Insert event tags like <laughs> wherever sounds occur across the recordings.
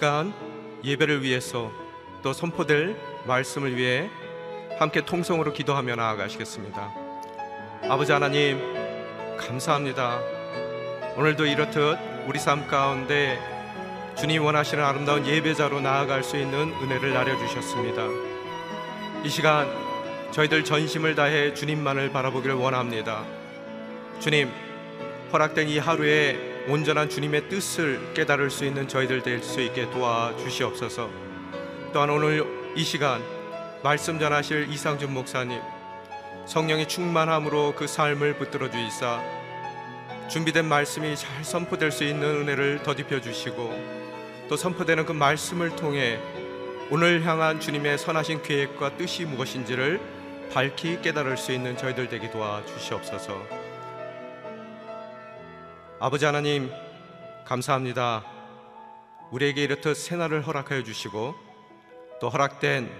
시간 예배를 위해서 또 선포될 말씀을 위해 함께 통성으로 기도하며 나아가시겠습니다. 아버지 하나님 감사합니다. 오늘도 이렇듯 우리 삶 가운데 주님 원하시는 아름다운 예배자로 나아갈 수 있는 은혜를 나려 주셨습니다. 이 시간 저희들 전심을 다해 주님만을 바라보기를 원합니다. 주님 허락된 이 하루에 온전한 주님의 뜻을 깨달을 수 있는 저희들 될 수 있게 도와 주시옵소서. 또한 오늘 이 시간 말씀 전하실 이상준 목사님 성령의 충만함으로 그 삶을 붙들어 주이사 준비된 말씀이 잘 선포될 수 있는 은혜를 더딥혀 주시고 또 선포되는 그 말씀을 통해 오늘 향한 주님의 선하신 계획과 뜻이 무엇인지를 밝히 깨달을 수 있는 저희들 되게 도와 주시옵소서. 아버지 하나님 감사합니다. 우리에게 이렇듯 새날을 허락하여 주시고 또 허락된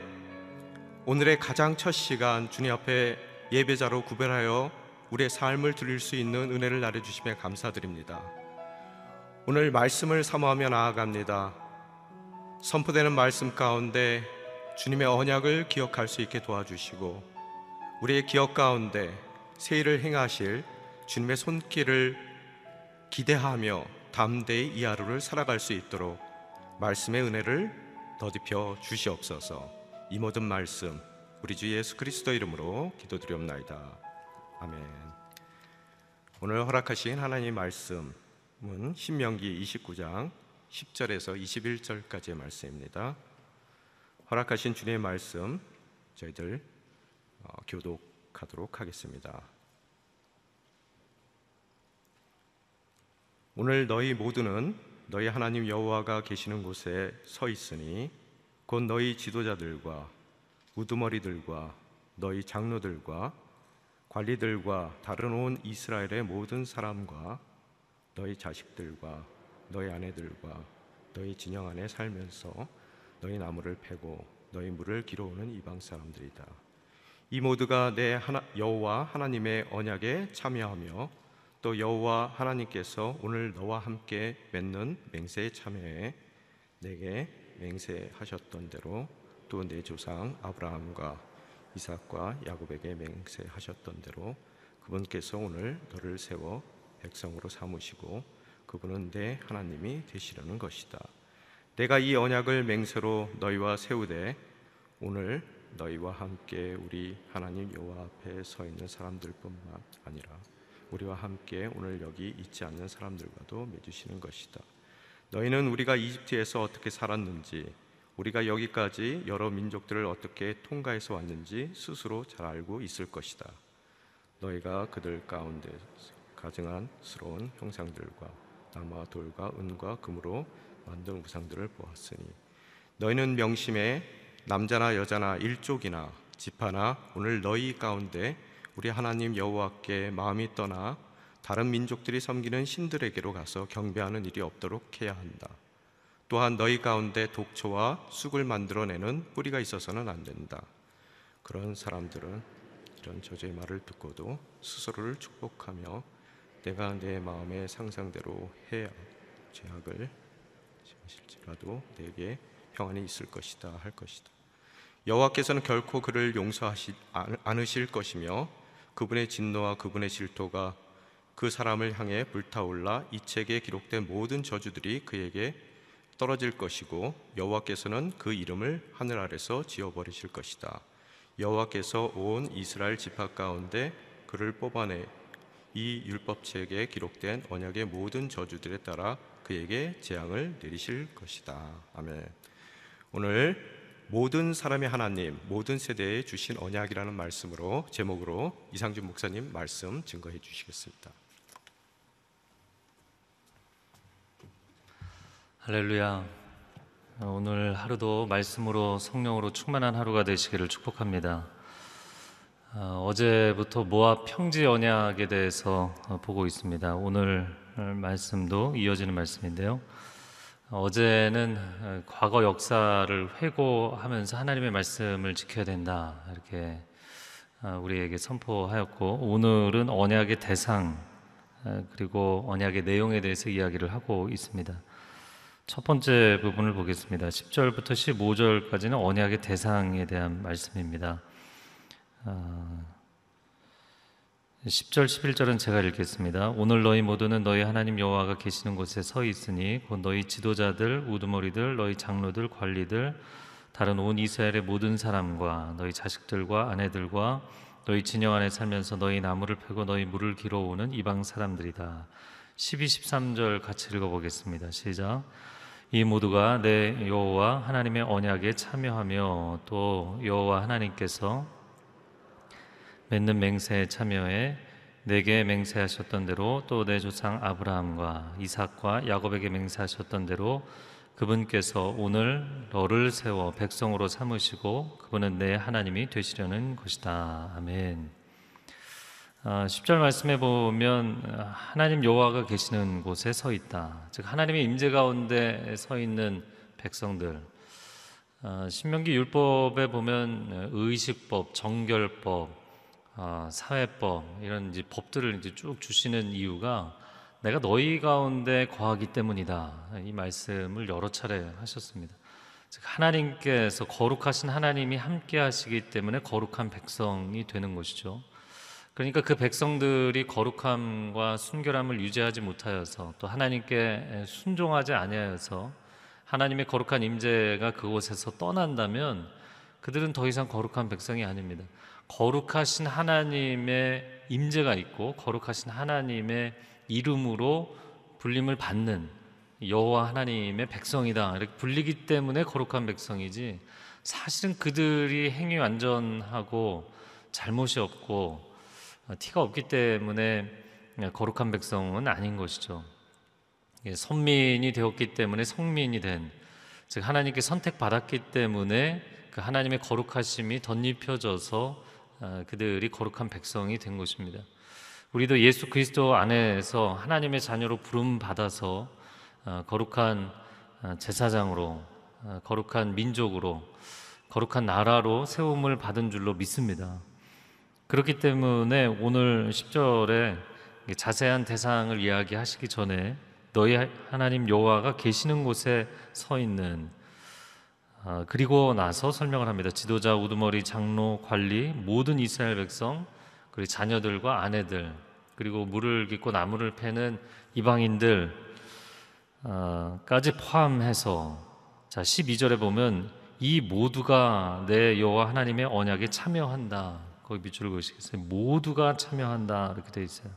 오늘의 가장 첫 시간 주님 앞에 예배자로 구별하여 우리의 삶을 드릴 수 있는 은혜를 나려 주심에 감사드립니다. 오늘 말씀을 사모하며 나아갑니다. 선포되는 말씀 가운데 주님의 언약을 기억할 수 있게 도와주시고 우리의 기억 가운데 새 일을 행하실 주님의 손길을 기대하며 담대히 이 하루를 살아갈 수 있도록 말씀의 은혜를 더딥혀 주시옵소서. 이 모든 말씀 우리 주 예수 그리스도 이름으로 기도드리옵나이다. 아멘. 오늘 허락하신 하나님 말씀은 신명기 29장 10절에서 21절까지의 말씀입니다. 허락하신 주님의 말씀 저희들 어, 교독하도록 하겠습니다. 오늘 너희 모두는 너희 하나님 여호와가 계시는 곳에 서 있으니 곧 너희 지도자들과 우두머리들과 너희 장로들과 관리들과 다른 온 이스라엘의 모든 사람과 너희 자식들과 너희 아내들과 너희 진영 안에 살면서 너희 나무를 패고 너희 물을 길어오는 이방 사람들이다. 이 모두가 내 하나, 여호와 하나님의 언약에 참여하며 또 여호와 하나님께서 오늘 너와 함께 맺는 맹세에 참여해 내게 맹세하셨던 대로 또 내 조상 아브라함과 이삭과 야곱에게 맹세하셨던 대로 그분께서 오늘 너를 세워 백성으로 삼으시고 그분은 내 하나님이 되시려는 것이다. 내가 이 언약을 맹세로 너희와 세우되 오늘 너희와 함께 우리 하나님 여호와 앞에 서 있는 사람들뿐만 아니라 우리와 함께 오늘 여기 있지 않는 사람들과도 맺으시는 것이다. 너희는 우리가 이집트에서 어떻게 살았는지 우리가 여기까지 여러 민족들을 어떻게 통과해서 왔는지 스스로 잘 알고 있을 것이다. 너희가 그들 가운데 가증한 스러운 형상들과 나무와 돌과 은과 금으로 만든 우상들을 보았으니 너희는 명심해 남자나 여자나 일족이나 지파나 오늘 너희 가운데 우리 하나님 여호와께 마음이 떠나 다른 민족들이 섬기는 신들에게로 가서 경배하는 일이 없도록 해야 한다. 또한 너희 가운데 독초와 쑥을 만들어내는 뿌리가 있어서는 안 된다. 그런 사람들은 이런 저주의 말을 듣고도 스스로를 축복하며 내가 내 마음의 상상대로 해야 죄악을 실지라도 내게 평안이 있을 것이다 할 것이다. 여호와께서는 결코 그를 용서하시 않으실 것이며 그분의 진노와 그분의 질토가 그 사람을 향해 불타올라 이 책에 기록된 모든 저주들이 그에게 떨어질 것이고 여호와께서는 그 이름을 하늘 아래서 지워 버리실 것이다. 여호와께서 온 이스라엘 지파 가운데 그를 뽑아내 이 율법책에 기록된 언약의 모든 저주들에 따라 그에게 재앙을 내리실 것이다. 아멘. 오늘 모든 사람의 하나님, 모든 세대에 주신 언약이라는 말씀으로 제목으로 이상준 목사님 말씀 증거해 주시겠습니다. 할렐루야. 오늘 하루도 말씀으로 성령으로 충만한 하루가 되시기를 축복합니다. 어, 어제부터 모압 평지 언약에 대해서 어, 보고 있습니다. 오늘 말씀도 이어지는 말씀인데요. 어제는 어, 과거 역사를 회고하면서 하나님의 말씀을 지켜야 된다 이렇게 우리에게 선포하였고 오늘은 언약의 대상 그리고 언약의 내용에 대해서 이야기를 하고 있습니다. 첫 번째 부분을 보겠습니다. 10절부터 15절까지는 언약의 대상에 대한 말씀입니다. 10절, 아, 11절은 제가 읽겠습니다. 오늘 너희 모두는 너희 하나님 여호와가 계시는 곳에 서 있으니 곧 너희 지도자들, 우두머리들, 너희 장로들, 관리들, 다른 온 이스라엘의 모든 사람과 너희 자식들과 아내들과 너희 진영 안에 살면서 너희 나무를 패고 너희 물을 길어오는 이방 사람들이다. 12, 13절 같이 읽어보겠습니다. 시작. 이 모두가 내 여호와 하나님의 언약에 참여하며 또 여호와 하나님께서 맺는 맹세에 참여해 내게 맹세하셨던 대로 또 내 조상 아브라함과 이삭과 야곱에게 맹세하셨던 대로 그분께서 오늘 너를 세워 백성으로 삼으시고 그분은 내 하나님이 되시려는 것이다. 아멘. 10절 아, 말씀에 보면 하나님 여호와가 계시는 곳에 서 있다. 즉 하나님의 임재 가운데 서 있는 백성들. 아, 신명기 율법에 보면 의식법, 정결법, 아, 사회법 이런 이제 법들을 이제 쭉 주시는 이유가 내가 너희 가운데 거하기 때문이다. 이 말씀을 여러 차례 하셨습니다. 즉 하나님께서 거룩하신 하나님이 함께 하시기 때문에 거룩한 백성이 되는 것이죠. 그러니까 그 백성들이 거룩함과 순결함을 유지하지 못하여서 또 하나님께 순종하지 아니하여서 하나님의 거룩한 임재가 그곳에서 떠난다면 그들은 더 이상 거룩한 백성이 아닙니다. 거룩하신 하나님의 임재가 있고 거룩하신 하나님의 이름으로 불림을 받는 여호와 하나님의 백성이다 이렇게 불리기 때문에 거룩한 백성이지 사실은 그들이 행위 완전하고 잘못이 없고 어, 티가 없기 때문에 거룩한 백성은 아닌 것이죠. 선민이 되었기 때문에 성민이 된, 즉 하나님께 선택받았기 때문에 그 하나님의 거룩하심이 덧입혀져서 어, 그들이 거룩한 백성이 된 것입니다. 우리도 예수 그리스도 안에서 하나님의 자녀로 부름 받아서 어, 거룩한 제사장으로 거룩한 민족으로 거룩한 나라로 세움을 받은 줄로 믿습니다. 그렇기 때문에 오늘 10절에 자세한 대상을 이야기하시기 전에 너희 하나님 여호와가 계시는 곳에 서 있는 아, 그리고 나서 설명을 합니다. 지도자, 우두머리, 장로, 관리, 모든 이스라엘 백성, 그리고 자녀들과 아내들, 그리고 물을 깃고 나무를 패는 이방인들까지 포함해서 자 12절에 보면 이 모두가 내 여호와 하나님의 언약에 참여한다. 거기 밑줄을 그으시겠어요? 모두가 참여한다 이렇게 돼 있어요.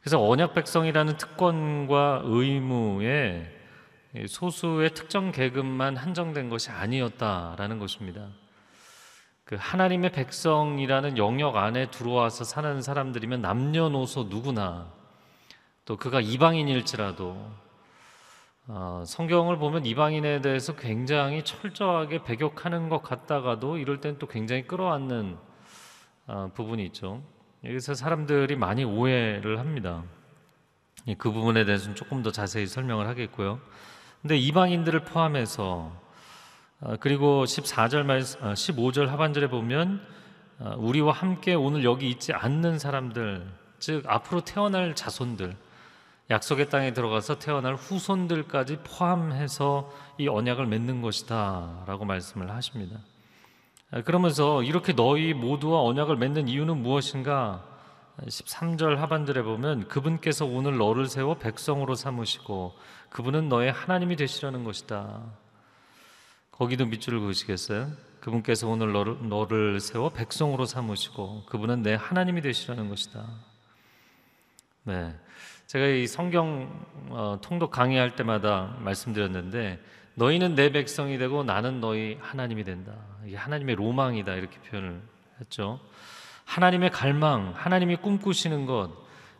그래서 언약 백성이라는 특권과 의무에 소수의 특정 계급만 한정된 것이 아니었다라는 것입니다. 그 하나님의 백성이라는 영역 안에 들어와서 사는 사람들이면 남녀노소 누구나 또 그가 이방인일지라도 어, 성경을 보면 이방인에 대해서 굉장히 철저하게 배격하는 것 같다가도 이럴 땐 또 굉장히 끌어안는 아, 부분이 있죠. 여기서 사람들이 많이 오해를 합니다. 예, 그 부분에 대해서는 조금 더 자세히 설명을 하겠고요. 근데 이방인들을 포함해서 아, 그리고 14절 말 15절 하반절에 보면 아, 우리와 함께 오늘 여기 있지 않는 사람들 즉 앞으로 태어날 자손들 약속의 땅에 들어가서 태어날 후손들까지 포함해서 이 언약을 맺는 것이다라고 말씀을 하십니다. 아, 그러면서 이렇게 너희 모두와 언약을 맺는 이유는 무엇인가? 13절 하반절에 보면 그분께서 오늘 너를 세워 백성으로 삼으시고 그분은 너의 하나님이 되시려는 것이다. 거기도 밑줄을 그으시겠어요? 그분께서 오늘 너를, 너를 세워 백성으로 삼으시고 그분은 내 하나님이 되시려는 것이다. 네. 제가 이 성경 어, 통독 강의할 때마다 말씀드렸는데 너희는 내 백성이 되고 나는 너희 하나님이 된다. 이게 하나님의 로망이다 이렇게 표현을 했죠. 하나님의 갈망, 하나님이 꿈꾸시는 것,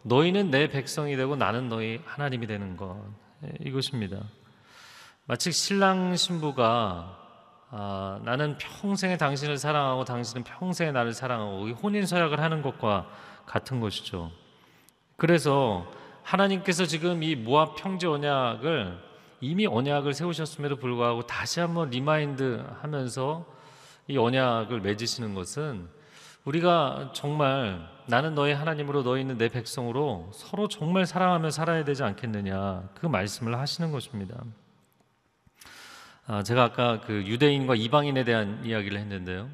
너희는 내 백성이 되고 나는 너희 하나님이 되는 것 예, 이것입니다. 마치 신랑 신부가 아, 나는 평생에 당신을 사랑하고 당신은 평생에 나를 사랑하고 혼인 서약을 하는 것과 같은 것이죠. 그래서 하나님께서 지금 이 모압 평지 언약을 이미 언약을 세우셨음에도 불구하고 다시 한번 remind 하면서 이 언약을 맺으시는 것은 우리가 정말 나는 너의 하나님으로 너희는 내 백성으로 서로 정말 사랑하며 살아야 되지 않겠느냐 그 말씀을 하시는 것입니다. 아, 제가 아까 그 유대인과 이방인에 대한 이야기를 했는데요.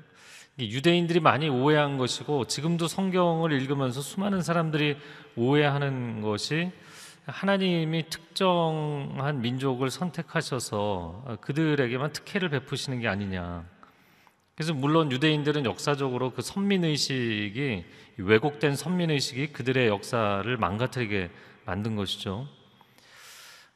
유대인들이 많이 오해한 것이고 지금도 성경을 읽으면서 수많은 사람들이 오해하는 것이 하나님이 특정한 민족을 선택하셔서 그들에게만 특혜를 베푸시는 게 아니냐. 그래서 물론 유대인들은 역사적으로 그 선민 의식이 왜곡된 선민 의식이 그들의 역사를 망가뜨리게 만든 것이죠.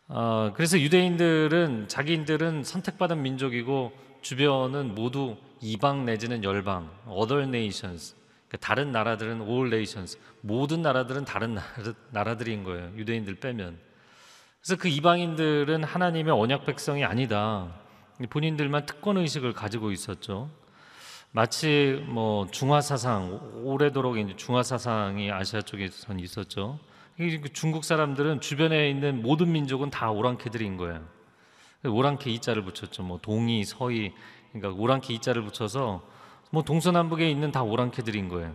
어, 그래서 유대인들은 자기들은 선택받은 민족이고 주변은 모두 이방 내지는 열방, other nations. 그러니까 다른 나라들은 all nations. 모든 나라들은 다른 나라, 들인 거예요. 유대인들 빼면. 그래서 그 이방인들은 하나님의 언약 백성이 아니다. 본인들만 특권 의식을 가지고 있었죠. 마치 뭐 중화 사상 오래도록 이제 중화 사상이 아시아 쪽에선 있었죠. 그 중국 사람들은 주변에 있는 모든 민족은 다 오랑캐들인 거예요. 오랑캐 이자를 붙였죠. 뭐 동이, 서이, 그러니까 오랑캐 이자를 붙여서 뭐 동서남북에 있는 다 오랑캐들인 거예요.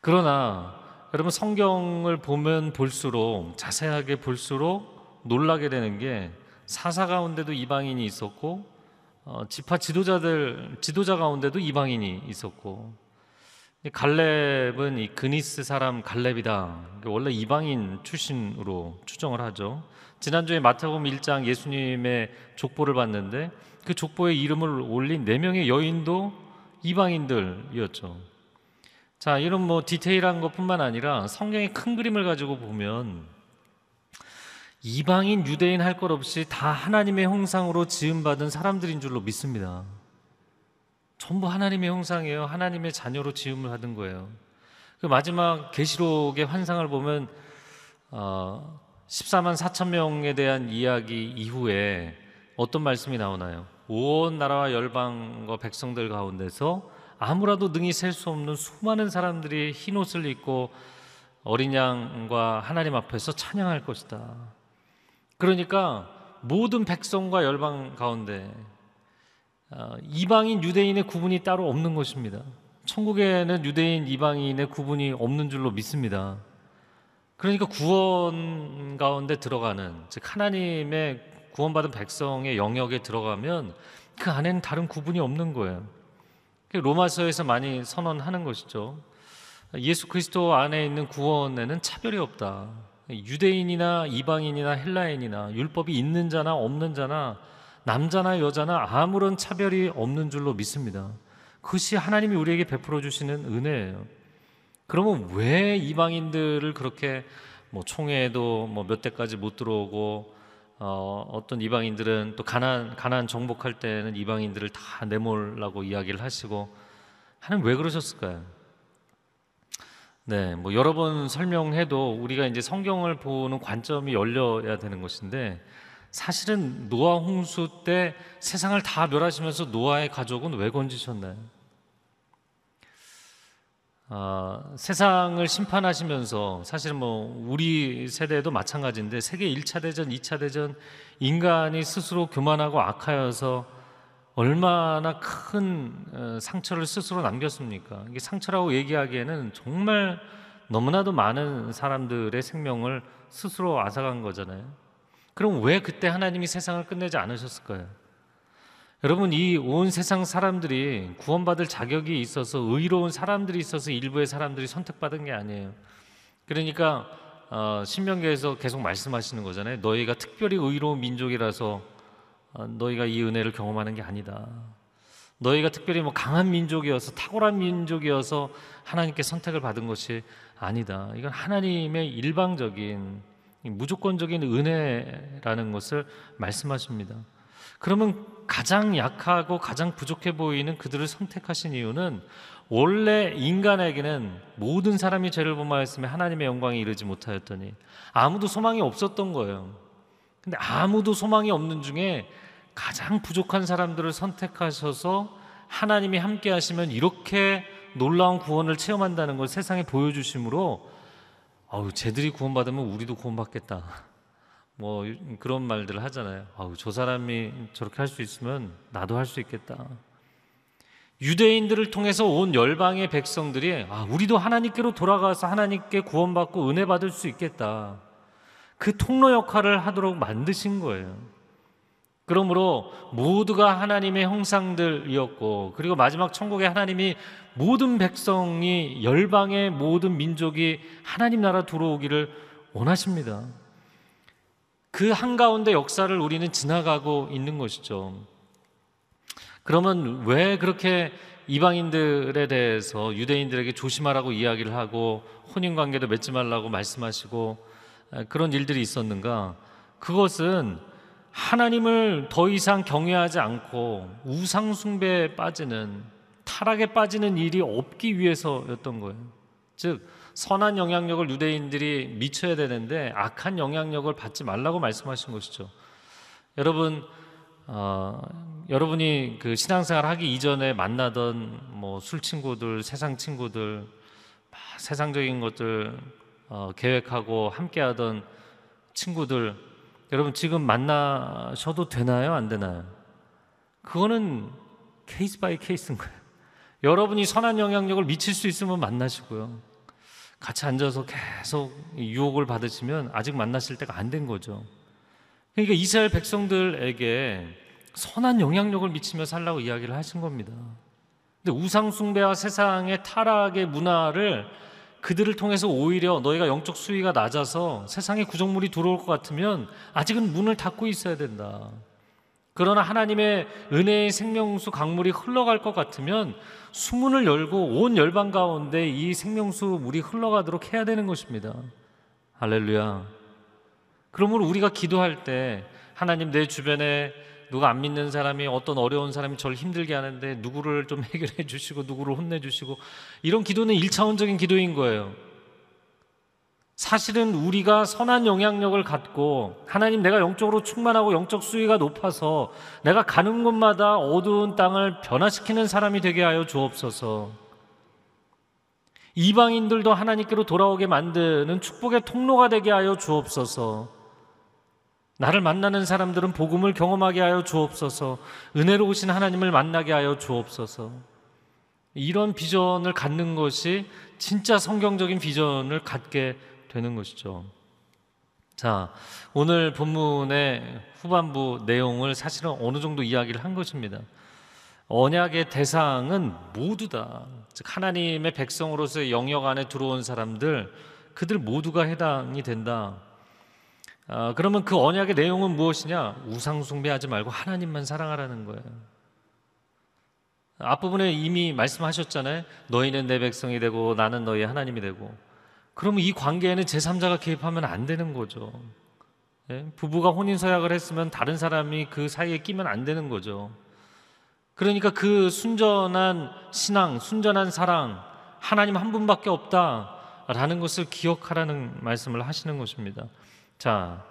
그러나 여러분 성경을 보면 볼수록 자세하게 볼수록 놀라게 되는 게 사사 가운데도 이방인이 있었고 어, 지파 지도자들 지도자 가운데도 이방인이 있었고 갈렙은 이 그니스 사람 갈렙이다. 원래 이방인 출신으로 추정을 하죠. 지난주에 마태복음 1장 예수님의 족보를 봤는데 그 족보에 이름을 올린 네 명의 여인도 이방인들이었죠. 자, 이런 뭐 디테일한 것뿐만 아니라 성경의 큰 그림을 가지고 보면 이방인 유대인 할 것 없이 다 하나님의 형상으로 지음받은 사람들인 줄로 믿습니다. 전부 하나님의 형상이에요. 하나님의 자녀로 지음을 받은 거예요. 그 마지막 계시록의 환상을 보면 어, 14만 4천 명에 대한 이야기 이후에 어떤 말씀이 나오나요? 온 나라와 열방과 백성들 가운데서 아무라도 능히 셀 수 없는 수많은 사람들이 흰 옷을 입고 어린 양과 하나님 앞에서 찬양할 것이다. 그러니까 모든 백성과 열방 가운데 어, 이방인 유대인의 구분이 따로 없는 것입니다. 천국에는 유대인 이방인의 구분이 없는 줄로 믿습니다. 그러니까 구원 가운데 들어가는 즉 하나님의 구원받은 백성의 영역에 들어가면 그 안에는 다른 구분이 없는 거예요. 로마서에서 많이 선언하는 것이죠. 예수 그리스도 안에 있는 구원에는 차별이 없다. 유대인이나 이방인이나 헬라인이나 율법이 있는 자나 없는 자나 남자나 여자나 아무런 차별이 없는 줄로 믿습니다. 그것이 하나님이 우리에게 베풀어 주시는 은혜예요. 그러면 왜 이방인들을 그렇게 뭐 총회에도 뭐 몇 대까지 못 들어오고 어, 어떤 이방인들은 또 가난 가난 정복할 때는 이방인들을 다 내몰라고 이야기를 하시고 하나님 왜 그러셨을까요? 네, 뭐 여러 번 설명해도 우리가 이제 성경을 보는 관점이 열려야 되는 것인데 사실은 노아 홍수 때 세상을 다 멸하시면서 노아의 가족은 왜 건지셨나요? 아, 세상을 심판하시면서 사실 뭐 우리 세대도 마찬가지인데 세계 1차 대전, 2차 대전 인간이 스스로 교만하고 악하여서 얼마나 큰 어, 상처를 스스로 남겼습니까? 이게 상처라고 얘기하기에는 정말 너무나도 많은 사람들의 생명을 스스로 앗아간 거잖아요. 그럼 왜 그때 하나님이 세상을 끝내지 않으셨을까요? 여러분 이 온 세상 사람들이 구원받을 자격이 있어서 의로운 사람들이 있어서 일부의 사람들이 선택받은 게 아니에요. 그러니까 어, 신명기에서 계속 말씀하시는 거잖아요. 너희가 특별히 의로운 민족이라서 어, 너희가 이 은혜를 경험하는 게 아니다. 너희가 특별히 뭐 강한 민족이어서 탁월한 민족이어서 하나님께 선택을 받은 것이 아니다. 이건 하나님의 일방적인 무조건적인 은혜라는 것을 말씀하십니다. 그러면 가장 약하고 가장 부족해 보이는 그들을 선택하신 이유는 원래 인간에게는 모든 사람이 죄를 범하였으면 하나님의 영광에 이르지 못하였더니 아무도 소망이 없었던 거예요. 근데 아무도 소망이 없는 중에 가장 부족한 사람들을 선택하셔서 하나님이 함께 하시면 이렇게 놀라운 구원을 체험한다는 걸 세상에 보여주심으로 아우 쟤들이 구원받으면 우리도 구원받겠다. 뭐 그런 말들을 하잖아요. 아우 저 사람이 저렇게 할 수 있으면 나도 할 수 있겠다. 유대인들을 통해서 온 열방의 백성들이 아 우리도 하나님께로 돌아가서 하나님께 구원받고 은혜 받을 수 있겠다. 그 통로 역할을 하도록 만드신 거예요. 그러므로 모두가 하나님의 형상들이었고 그리고 마지막 천국에 하나님이 모든 백성이 열방의 모든 민족이 하나님 나라 들어오기를 원하십니다. 그 한가운데 역사를 우리는 지나가고 있는 것이죠. 그러면 왜 그렇게 이방인들에 대해서 유대인들에게 조심하라고 이야기를 하고 혼인 관계도 맺지 말라고 말씀하시고 그런 일들이 있었는가? 그것은 하나님을 더 이상 경외하지 않고 우상 숭배에 빠지는 타락에 빠지는 일이 없기 위해서였던 거예요. 즉 선한 영향력을 유대인들이 미쳐야 되는데 악한 영향력을 받지 말라고 말씀하신 것이죠. 여러분 어, 여러분이 그 신앙생활 하기 이전에 만나던 뭐 술 친구들, 세상 친구들, 세상적인 것들 어, 계획하고 함께하던 친구들 여러분 지금 만나셔도 되나요? 안 되나요? 그거는 case by case인 거예요. 여러분이 선한 영향력을 미칠 수 있으면 만나시고요. 같이 앉아서 계속 유혹을 받으시면 아직 만나실 때가 안 된 거죠. 그러니까 이스라엘 백성들에게 선한 영향력을 미치며 살라고 이야기를 하신 겁니다. 근데 우상숭배와 세상의 타락의 문화를 그들을 통해서 오히려 너희가 영적 수위가 낮아서 세상에 구정물이 들어올 것 같으면 아직은 문을 닫고 있어야 된다. 그러나 하나님의 은혜의 생명수 강물이 흘러갈 것 같으면 수문을 열고 온 열방 가운데 이 생명수 물이 흘러가도록 해야 되는 것입니다. 할렐루야. 그러므로 우리가 기도할 때 하나님 내 주변에 누가 안 믿는 사람이 어떤 어려운 사람이 저를 힘들게 하는데 누구를 좀 <laughs> 해결해 주시고 누구를 혼내 주시고 이런 기도는 일차원적인 기도인 거예요. 사실은 우리가 선한 영향력을 갖고 하나님 내가 영적으로 충만하고 영적 수위가 높아서 내가 가는 곳마다 어두운 땅을 변화시키는 사람이 되게 하여 주옵소서. 이방인들도 하나님께로 돌아오게 만드는 축복의 통로가 되게 하여 주옵소서. 나를 만나는 사람들은 복음을 경험하게 하여 주옵소서. 은혜로 오신 하나님을 만나게 하여 주옵소서. 이런 비전을 갖는 것이 진짜 성경적인 비전을 갖게 되는 것이죠. 자, 오늘 본문의 후반부 내용을 사실은 어느 정도 이야기를 한 것입니다. 언약의 대상은 모두다. 즉 하나님의 백성으로서의 영역 안에 들어온 사람들 그들 모두가 해당이 된다. 아, 그러면 그 언약의 내용은 무엇이냐? 우상 숭배하지 말고 하나님만 사랑하라는 거예요. 앞부분에 이미 말씀하셨잖아요. 너희는 내 백성이 되고 나는 너희 하나님이 되고. 그러면 이 관계에는 제3자가 개입하면 안 되는 거죠. 예? 부부가 혼인 서약을 했으면 다른 사람이 그 사이에 끼면 안 되는 거죠. 그러니까 그 순전한 신앙, 순전한 사랑, 하나님 한 분밖에 없다라는 것을 기억하라는 말씀을 하시는 것입니다. 자,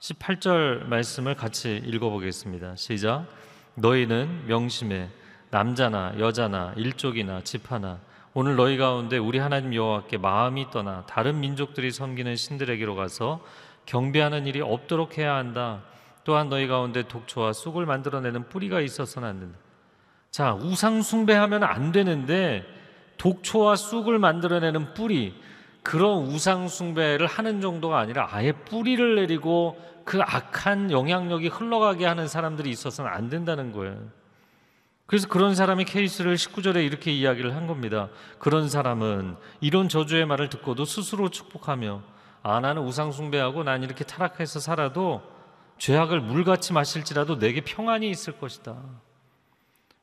18절 말씀을 같이 읽어보겠습니다. 시작. 너희는 명심해 남자나 여자나 일족이나 집 하나 오늘 너희 가운데 우리 하나님 여호와께 마음이 떠나 다른 민족들이 섬기는 신들에게로 가서 경배하는 일이 없도록 해야 한다. 또한 너희 가운데 독초와 쑥을 만들어내는 뿌리가 있어서는 안 된다. 자, 우상 숭배하면 안 되는데 독초와 쑥을 만들어내는 뿌리 그런 우상 숭배를 하는 정도가 아니라 아예 뿌리를 내리고 그 악한 영향력이 흘러가게 하는 사람들이 있어서는 안 된다는 거예요. 그래서 그런 사람의 케이스를 19절에 이렇게 이야기를 한 겁니다. 그런 사람은 이런 저주의 말을 듣고도 스스로 축복하며 아 나는 우상 숭배하고 난 이렇게 타락해서 살아도 죄악을 물같이 마실지라도 내게 평안이 있을 것이다.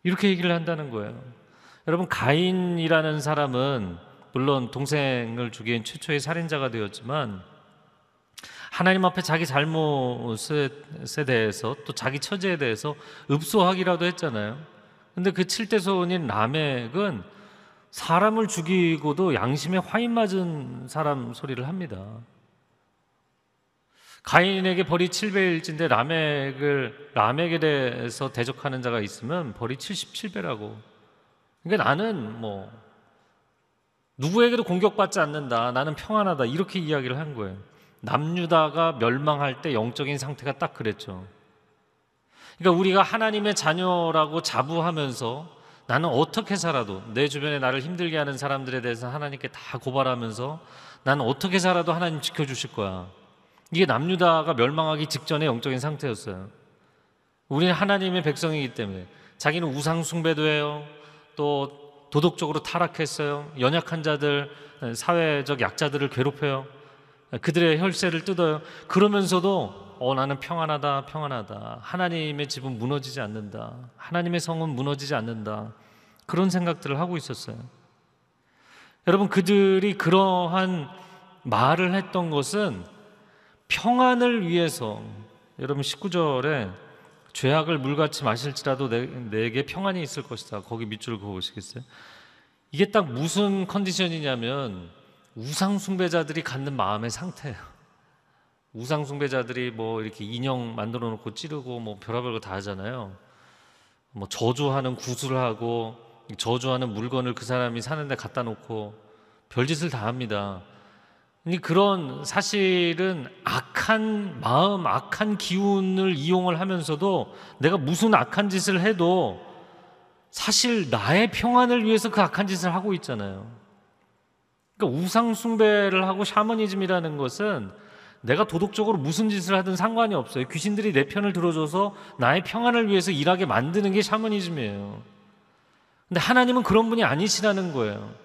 이렇게 얘기를 한다는 거예요. 여러분 가인이라는 사람은 물론 동생을 죽인 최초의 살인자가 되었지만 하나님 앞에 자기 잘못에 대해서 또 자기 처지에 대해서 읍소하기라도 했잖아요. 근데 그 칠대손인 라멕은 사람을 죽이고도 양심에 화인 맞은 사람 소리를 합니다. 가인에게 벌이 7배일진데 라멕을 라멕에 대해서 대적하는 자가 있으면 벌이 77배라고. 그러니까 나는 뭐 누구에게도 공격받지 않는다. 나는 평안하다. 이렇게 이야기를 한 거예요. 남유다가 멸망할 때 영적인 상태가 딱 그랬죠. 그러니까 우리가 하나님의 자녀라고 자부하면서 나는 어떻게 살아도 내 주변에 나를 힘들게 하는 사람들에 대해서 하나님께 다 고발하면서 나는 어떻게 살아도 하나님 지켜주실 거야. 이게 남유다가 멸망하기 직전의 영적인 상태였어요. 우리는 하나님의 백성이기 때문에 자기는 우상 숭배도 해요. 또 도덕적으로 타락했어요. 연약한 자들, 사회적 약자들을 괴롭혀요. 그들의 혈세를 뜯어요. 그러면서도 어 나는 평안하다, 평안하다. 하나님의 집은 무너지지 않는다. 하나님의 성은 무너지지 않는다. 그런 생각들을 하고 있었어요. 여러분 그들이 그러한 말을 했던 것은 평안을 위해서 여러분 19절에 죄악을 물같이 마실지라도 내, 게 평안이 있을 것이다. 거기 밑줄을 그어 보시겠어요? 이게 딱 무슨 컨디션이냐면 우상 숭배자들이 갖는 마음의 상태예요. 우상 숭배자들이 뭐 이렇게 인형 만들어 놓고 찌르고 뭐 별의별 거 다 하잖아요. 뭐 저주하는 구슬을 하고 저주하는 물건을 그 사람이 사는데 갖다 놓고 별짓을 다 합니다. 그런 사실은 악한 마음, 악한 기운을 이용을 하면서도 내가 무슨 악한 짓을 해도 사실 나의 평안을 위해서 그 악한 짓을 하고 있잖아요. 그러니까 우상숭배를 하고 샤머니즘이라는 것은 내가 도덕적으로 무슨 짓을 하든 상관이 없어요. 귀신들이 내 편을 들어줘서 나의 평안을 위해서 일하게 만드는 게 샤머니즘이에요. 근데 하나님은 그런 분이 아니시라는 거예요.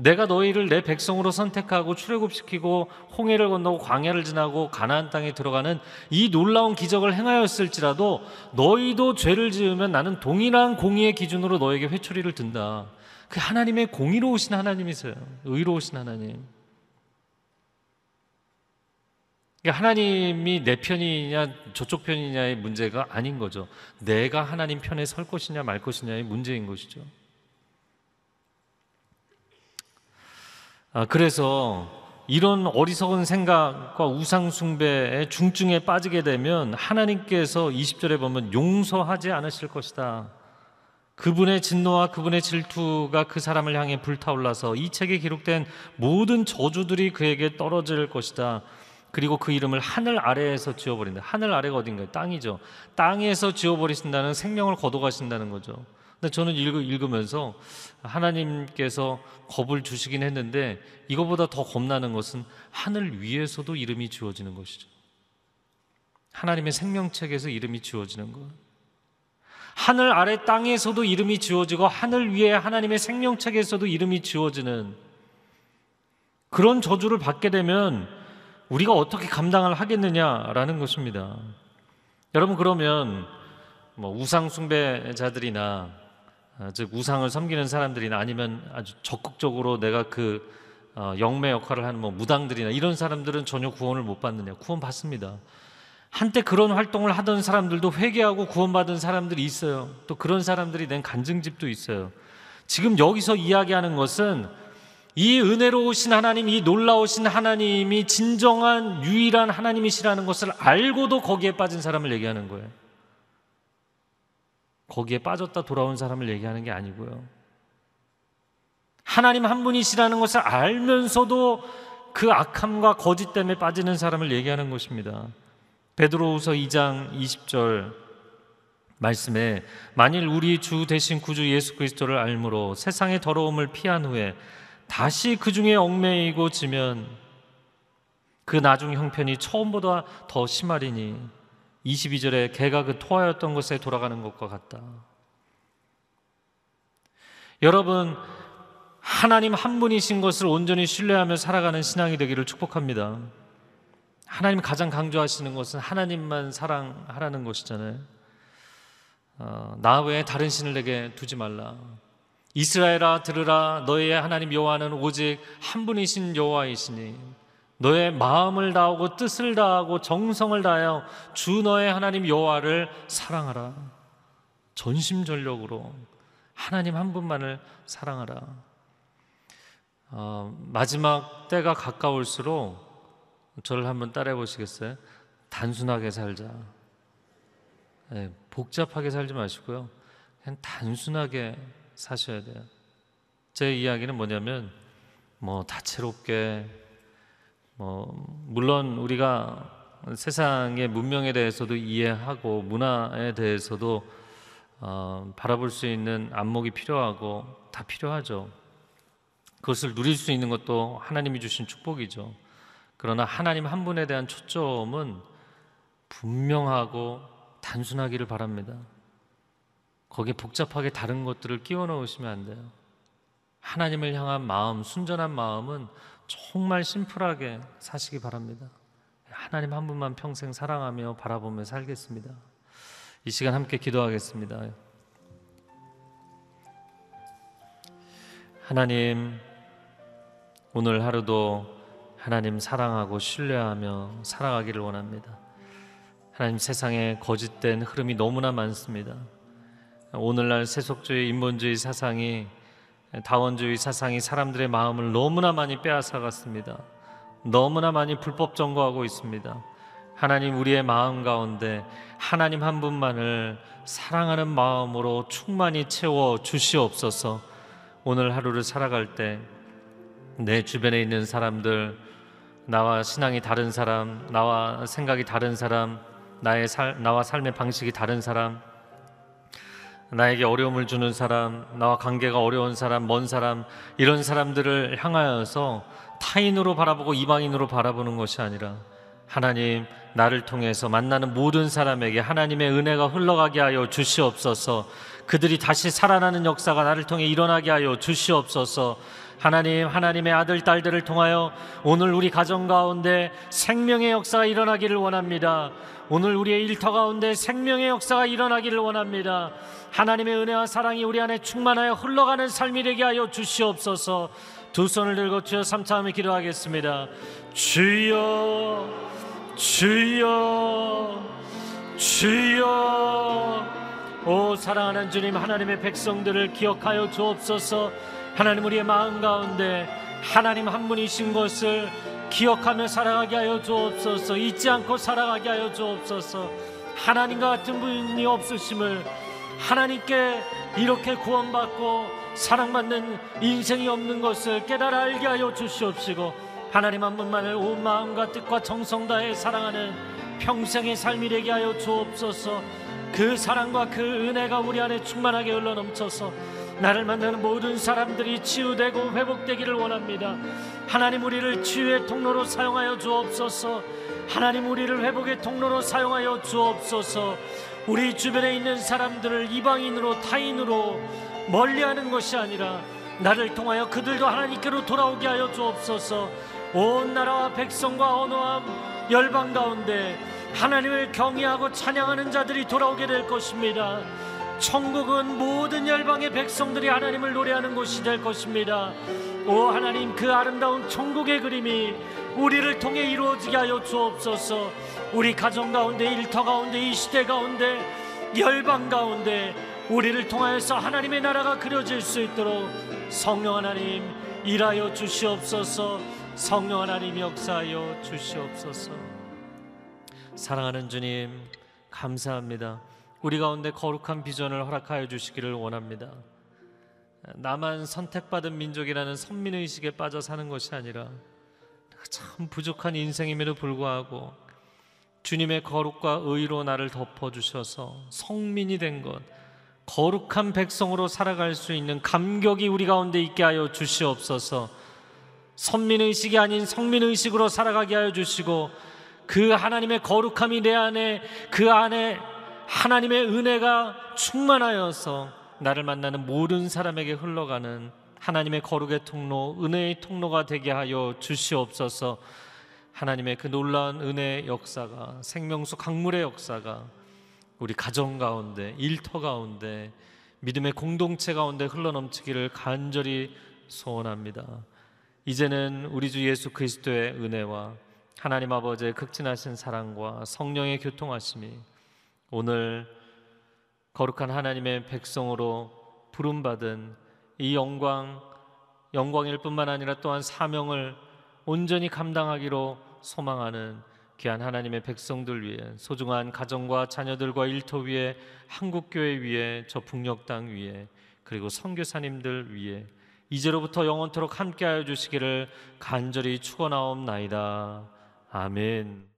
내가 너희를 내 백성으로 선택하고 출애굽시키고 홍해를 건너고 광야를 지나고 가나안 땅에 들어가는 이 놀라운 기적을 행하였을지라도 너희도 죄를 지으면 나는 동일한 공의의 기준으로 너에게 회초리를 든다. 그 하나님의 공의로우신 하나님이세요. 의로우신 하나님. 그러니까 하나님이 내 편이냐 저쪽 편이냐의 문제가 아닌 거죠. 내가 하나님 편에 설 것이냐 말 것이냐의 문제인 것이죠. 아, 그래서 이런 어리석은 생각과 우상숭배의 중증에 빠지게 되면 하나님께서 20절에 보면 용서하지 않으실 것이다. 그분의 진노와 그분의 질투가 그 사람을 향해 불타올라서 이 책에 기록된 모든 저주들이 그에게 떨어질 것이다. 그리고 그 이름을 하늘 아래에서 지어버린다. 하늘 아래가 어딘가요? 땅이죠. 땅에서 지어버리신다는 생명을 거둬가신다는 거죠. 근데 저는 읽으 면서 하나님께서 겁을 주시긴 했는데 이거보다 더 겁나는 것은 하늘 위에서도 이름이 지워지는 것이죠. 하나님의 생명책에서 이름이 지워지는 것. 하늘 아래 땅에서도 이름이 지워지고 하늘 위에 하나님의 생명책에서도 이름이 지워지는 그런 저주를 받게 되면 우리가 어떻게 감당을 하겠느냐라는 것입니다. 여러분 그러면 뭐 우상 숭배자들이나 어, 즉 우상을 섬기는 사람들이나 아니면 아주 적극적으로 내가 그 어, 영매 역할을 하는 뭐 무당들이나 이런 사람들은 전혀 구원을 못 받느냐? 구원 받습니다. 한때 그런 활동을 하던 사람들도 회개하고 구원받은 사람들이 있어요. 또 그런 사람들이 낸 간증집도 있어요. 지금 여기서 이야기하는 것은 이 은혜로우신 하나님, 이 놀라우신 하나님이 진정한 유일한 하나님이시라는 것을 알고도 거기에 빠진 사람을 얘기하는 거예요. 거기에 빠졌다 돌아온 사람을 얘기하는 게 아니고요. 하나님 한 분이시라는 것을 알면서도 그 악함과 거짓 때문에 빠지는 사람을 얘기하는 것입니다. 베드로후서 2장 20절 말씀에 만일 우리 주 대신 구주 예수 그리스도를 알므로 세상의 더러움을 피한 후에 다시 그 중에 얽매이고 지면 그 나중 형편이 처음보다 더 심하리니 22절에 개가 그 토하였던 것에 돌아가는 것과 같다. 여러분 하나님 한 분이신 것을 온전히 신뢰하며 살아가는 신앙이 되기를 축복합니다. 하나님 가장 강조하시는 것은 하나님만 사랑하라는 것이잖아요. 어, 나 외에 다른 신을 내게 두지 말라. 이스라엘아 들으라 너희의 하나님 여호와는 오직 한 분이신 여호와이시니 너의 마음을 다하고 뜻을 다하고 정성을 다하여 주 너의 하나님 여호와를 사랑하라. 전심전력으로 하나님 한 분만을 사랑하라. 어, 마지막 때가 가까울수록 저를 한번 따라해 보시겠어요? 단순하게 살자. 네, 복잡하게 살지 마시고요. 그냥 단순하게 사셔야 돼요. 제 이야기는 뭐냐면 뭐 다채롭게 뭐 물론 우리가 세상의 문명에 대해서도 이해하고 문화에 대해서도 어, 바라볼 수 있는 안목이 필요하고 다 필요하죠. 그것을 누릴 수 있는 것도 하나님이 주신 축복이죠. 그러나 하나님 한 분에 대한 초점은 분명하고 단순하기를 바랍니다. 거기에 복잡하게 다른 것들을 끼워 넣으시면 안 돼요. 하나님을 향한 마음, 순전한 마음은 정말 심플하게 사시기 바랍니다. 하나님 한 분만 평생 사랑하며 바라보며 살겠습니다. 이 시간 함께 기도하겠습니다. 하나님, 오늘 하루도 하나님 사랑하고 신뢰하며 살아가기를 원합니다. 하나님 세상에 거짓된 흐름이 너무나 많습니다. 오늘날 세속주의, 인본주의 사상이 다원주의 사상이 사람들의 마음을 너무나 많이 빼앗아갔습니다. 너무나 많이 불법 점거하고 있습니다. 하나님 우리의 마음 가운데 하나님 한 분만을 사랑하는 마음으로 충만히 채워 주시옵소서. 오늘 하루를 살아갈 때 내 주변에 있는 사람들 나와 신앙이 다른 사람, 나와 생각이 다른 사람, 나의 살, 나와 삶의 방식이 다른 사람, 나에게 어려움을 주는 사람, 나와 관계가 어려운 사람, 먼 사람, 이런 사람들을 향하여서 타인으로 바라보고 이방인으로 바라보는 것이 아니라 하나님, 나를 통해서 만나는 모든 사람에게 하나님의 은혜가 흘러가게 하여 주시옵소서. 그들이 다시 살아나는 역사가 나를 통해 일어나게 하여 주시옵소서. 하나님, 하나님의 아들, 딸들을 통하여 오늘 우리 가정 가운데 생명의 역사가 일어나기를 원합니다. 오늘 우리의 일터 가운데 생명의 역사가 일어나기를 원합니다. 하나님의 은혜와 사랑이 우리 안에 충만하여 흘러가는 삶이 되게 하여 주시옵소서. 두 손을 들고 주여 삼차하며 기도하겠습니다. 주여, 주여, 주여. 오 사랑하는 주님 하나님의 백성들을 기억하여 주옵소서. 하나님 우리의 마음 가운데 하나님 한 분이신 것을 기억하며 살아가게 하여 주옵소서. 잊지 않고 살아가게 하여 주옵소서. 하나님과 같은 분이 없으심을 하나님께 이렇게 구원받고 사랑받는 인생이 없는 것을 깨달아 알게 하여 주시옵시고 하나님 한 분만을 온 마음과 뜻과 정성 다해 사랑하는 평생의 삶이 되게 하여 주옵소서. 그 사랑과 그 은혜가 우리 안에 충만하게 흘러넘쳐서 나를 만나는 모든 사람들이 치유되고 회복되기를 원합니다. 하나님 우리를 치유의 통로로 사용하여 주옵소서. 하나님 우리를 회복의 통로로 사용하여 주옵소서. 우리 주변에 있는 사람들을 이방인으로 타인으로 멀리하는 것이 아니라 나를 통하여 그들도 하나님께로 돌아오게 하여 주옵소서. 온 나라와 백성과 언어함 열방 가운데 하나님을 경외하고 찬양하는 자들이 돌아오게 될 것입니다. 천국은 모든 열방의 백성들이 하나님을 노래하는 곳이 될 것입니다. 오 하나님 그 아름다운 천국의 그림이 우리를 통해 이루어지게 하여 주옵소서. 우리 가정 가운데 일터 가운데 이 시대 가운데 열방 가운데 우리를 통하여서 하나님의 나라가 그려질 수 있도록 성령 하나님 일하여 주시옵소서. 성령 하나님 역사하여 주시옵소서. 사랑하는 주님 감사합니다. 우리 가운데 거룩한 비전을 허락하여 주시기를 원합니다. 나만 선택받은 민족이라는 선민의식에 빠져 사는 것이 아니라 참 부족한 인생임에도 불구하고 주님의 거룩과 의로 나를 덮어주셔서 성민이 된 것, 거룩한 백성으로 살아갈 수 있는 감격이 우리 가운데 있게 하여 주시옵소서 선민의식이 아닌 성민의식으로 살아가게 하여 주시고 그 하나님의 거룩함이 내 안에 그 안에 하나님의 은혜가 충만하여서 나를 만나는 모든 사람에게 흘러가는 하나님의 거룩의 통로, 은혜의 통로가 되게 하여 주시옵소서. 하나님의 그 놀라운 은혜의 역사가 생명수 강물의 역사가 우리 가정 가운데, 일터 가운데, 믿음의 공동체 가운데 흘러넘치기를 간절히 소원합니다. 이제는 우리 주 예수 그리스도의 은혜와 하나님 아버지의 극진하신 사랑과 성령의 교통하심이 오늘 거룩한 하나님의 백성으로 부름받은 이 영광, 영광일 뿐만 아니라 또한 사명을 온전히 감당하기로 소망하는 귀한 하나님의 백성들 위해 소중한 가정과 자녀들과 일터 위에 한국교회 위에 저 북녘 땅 위에 그리고 선교사님들 위에 이제로부터 영원토록 함께하여 주시기를 간절히 축원하옵나이다. 아멘.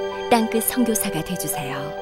땅끝 선교사가 되주세요.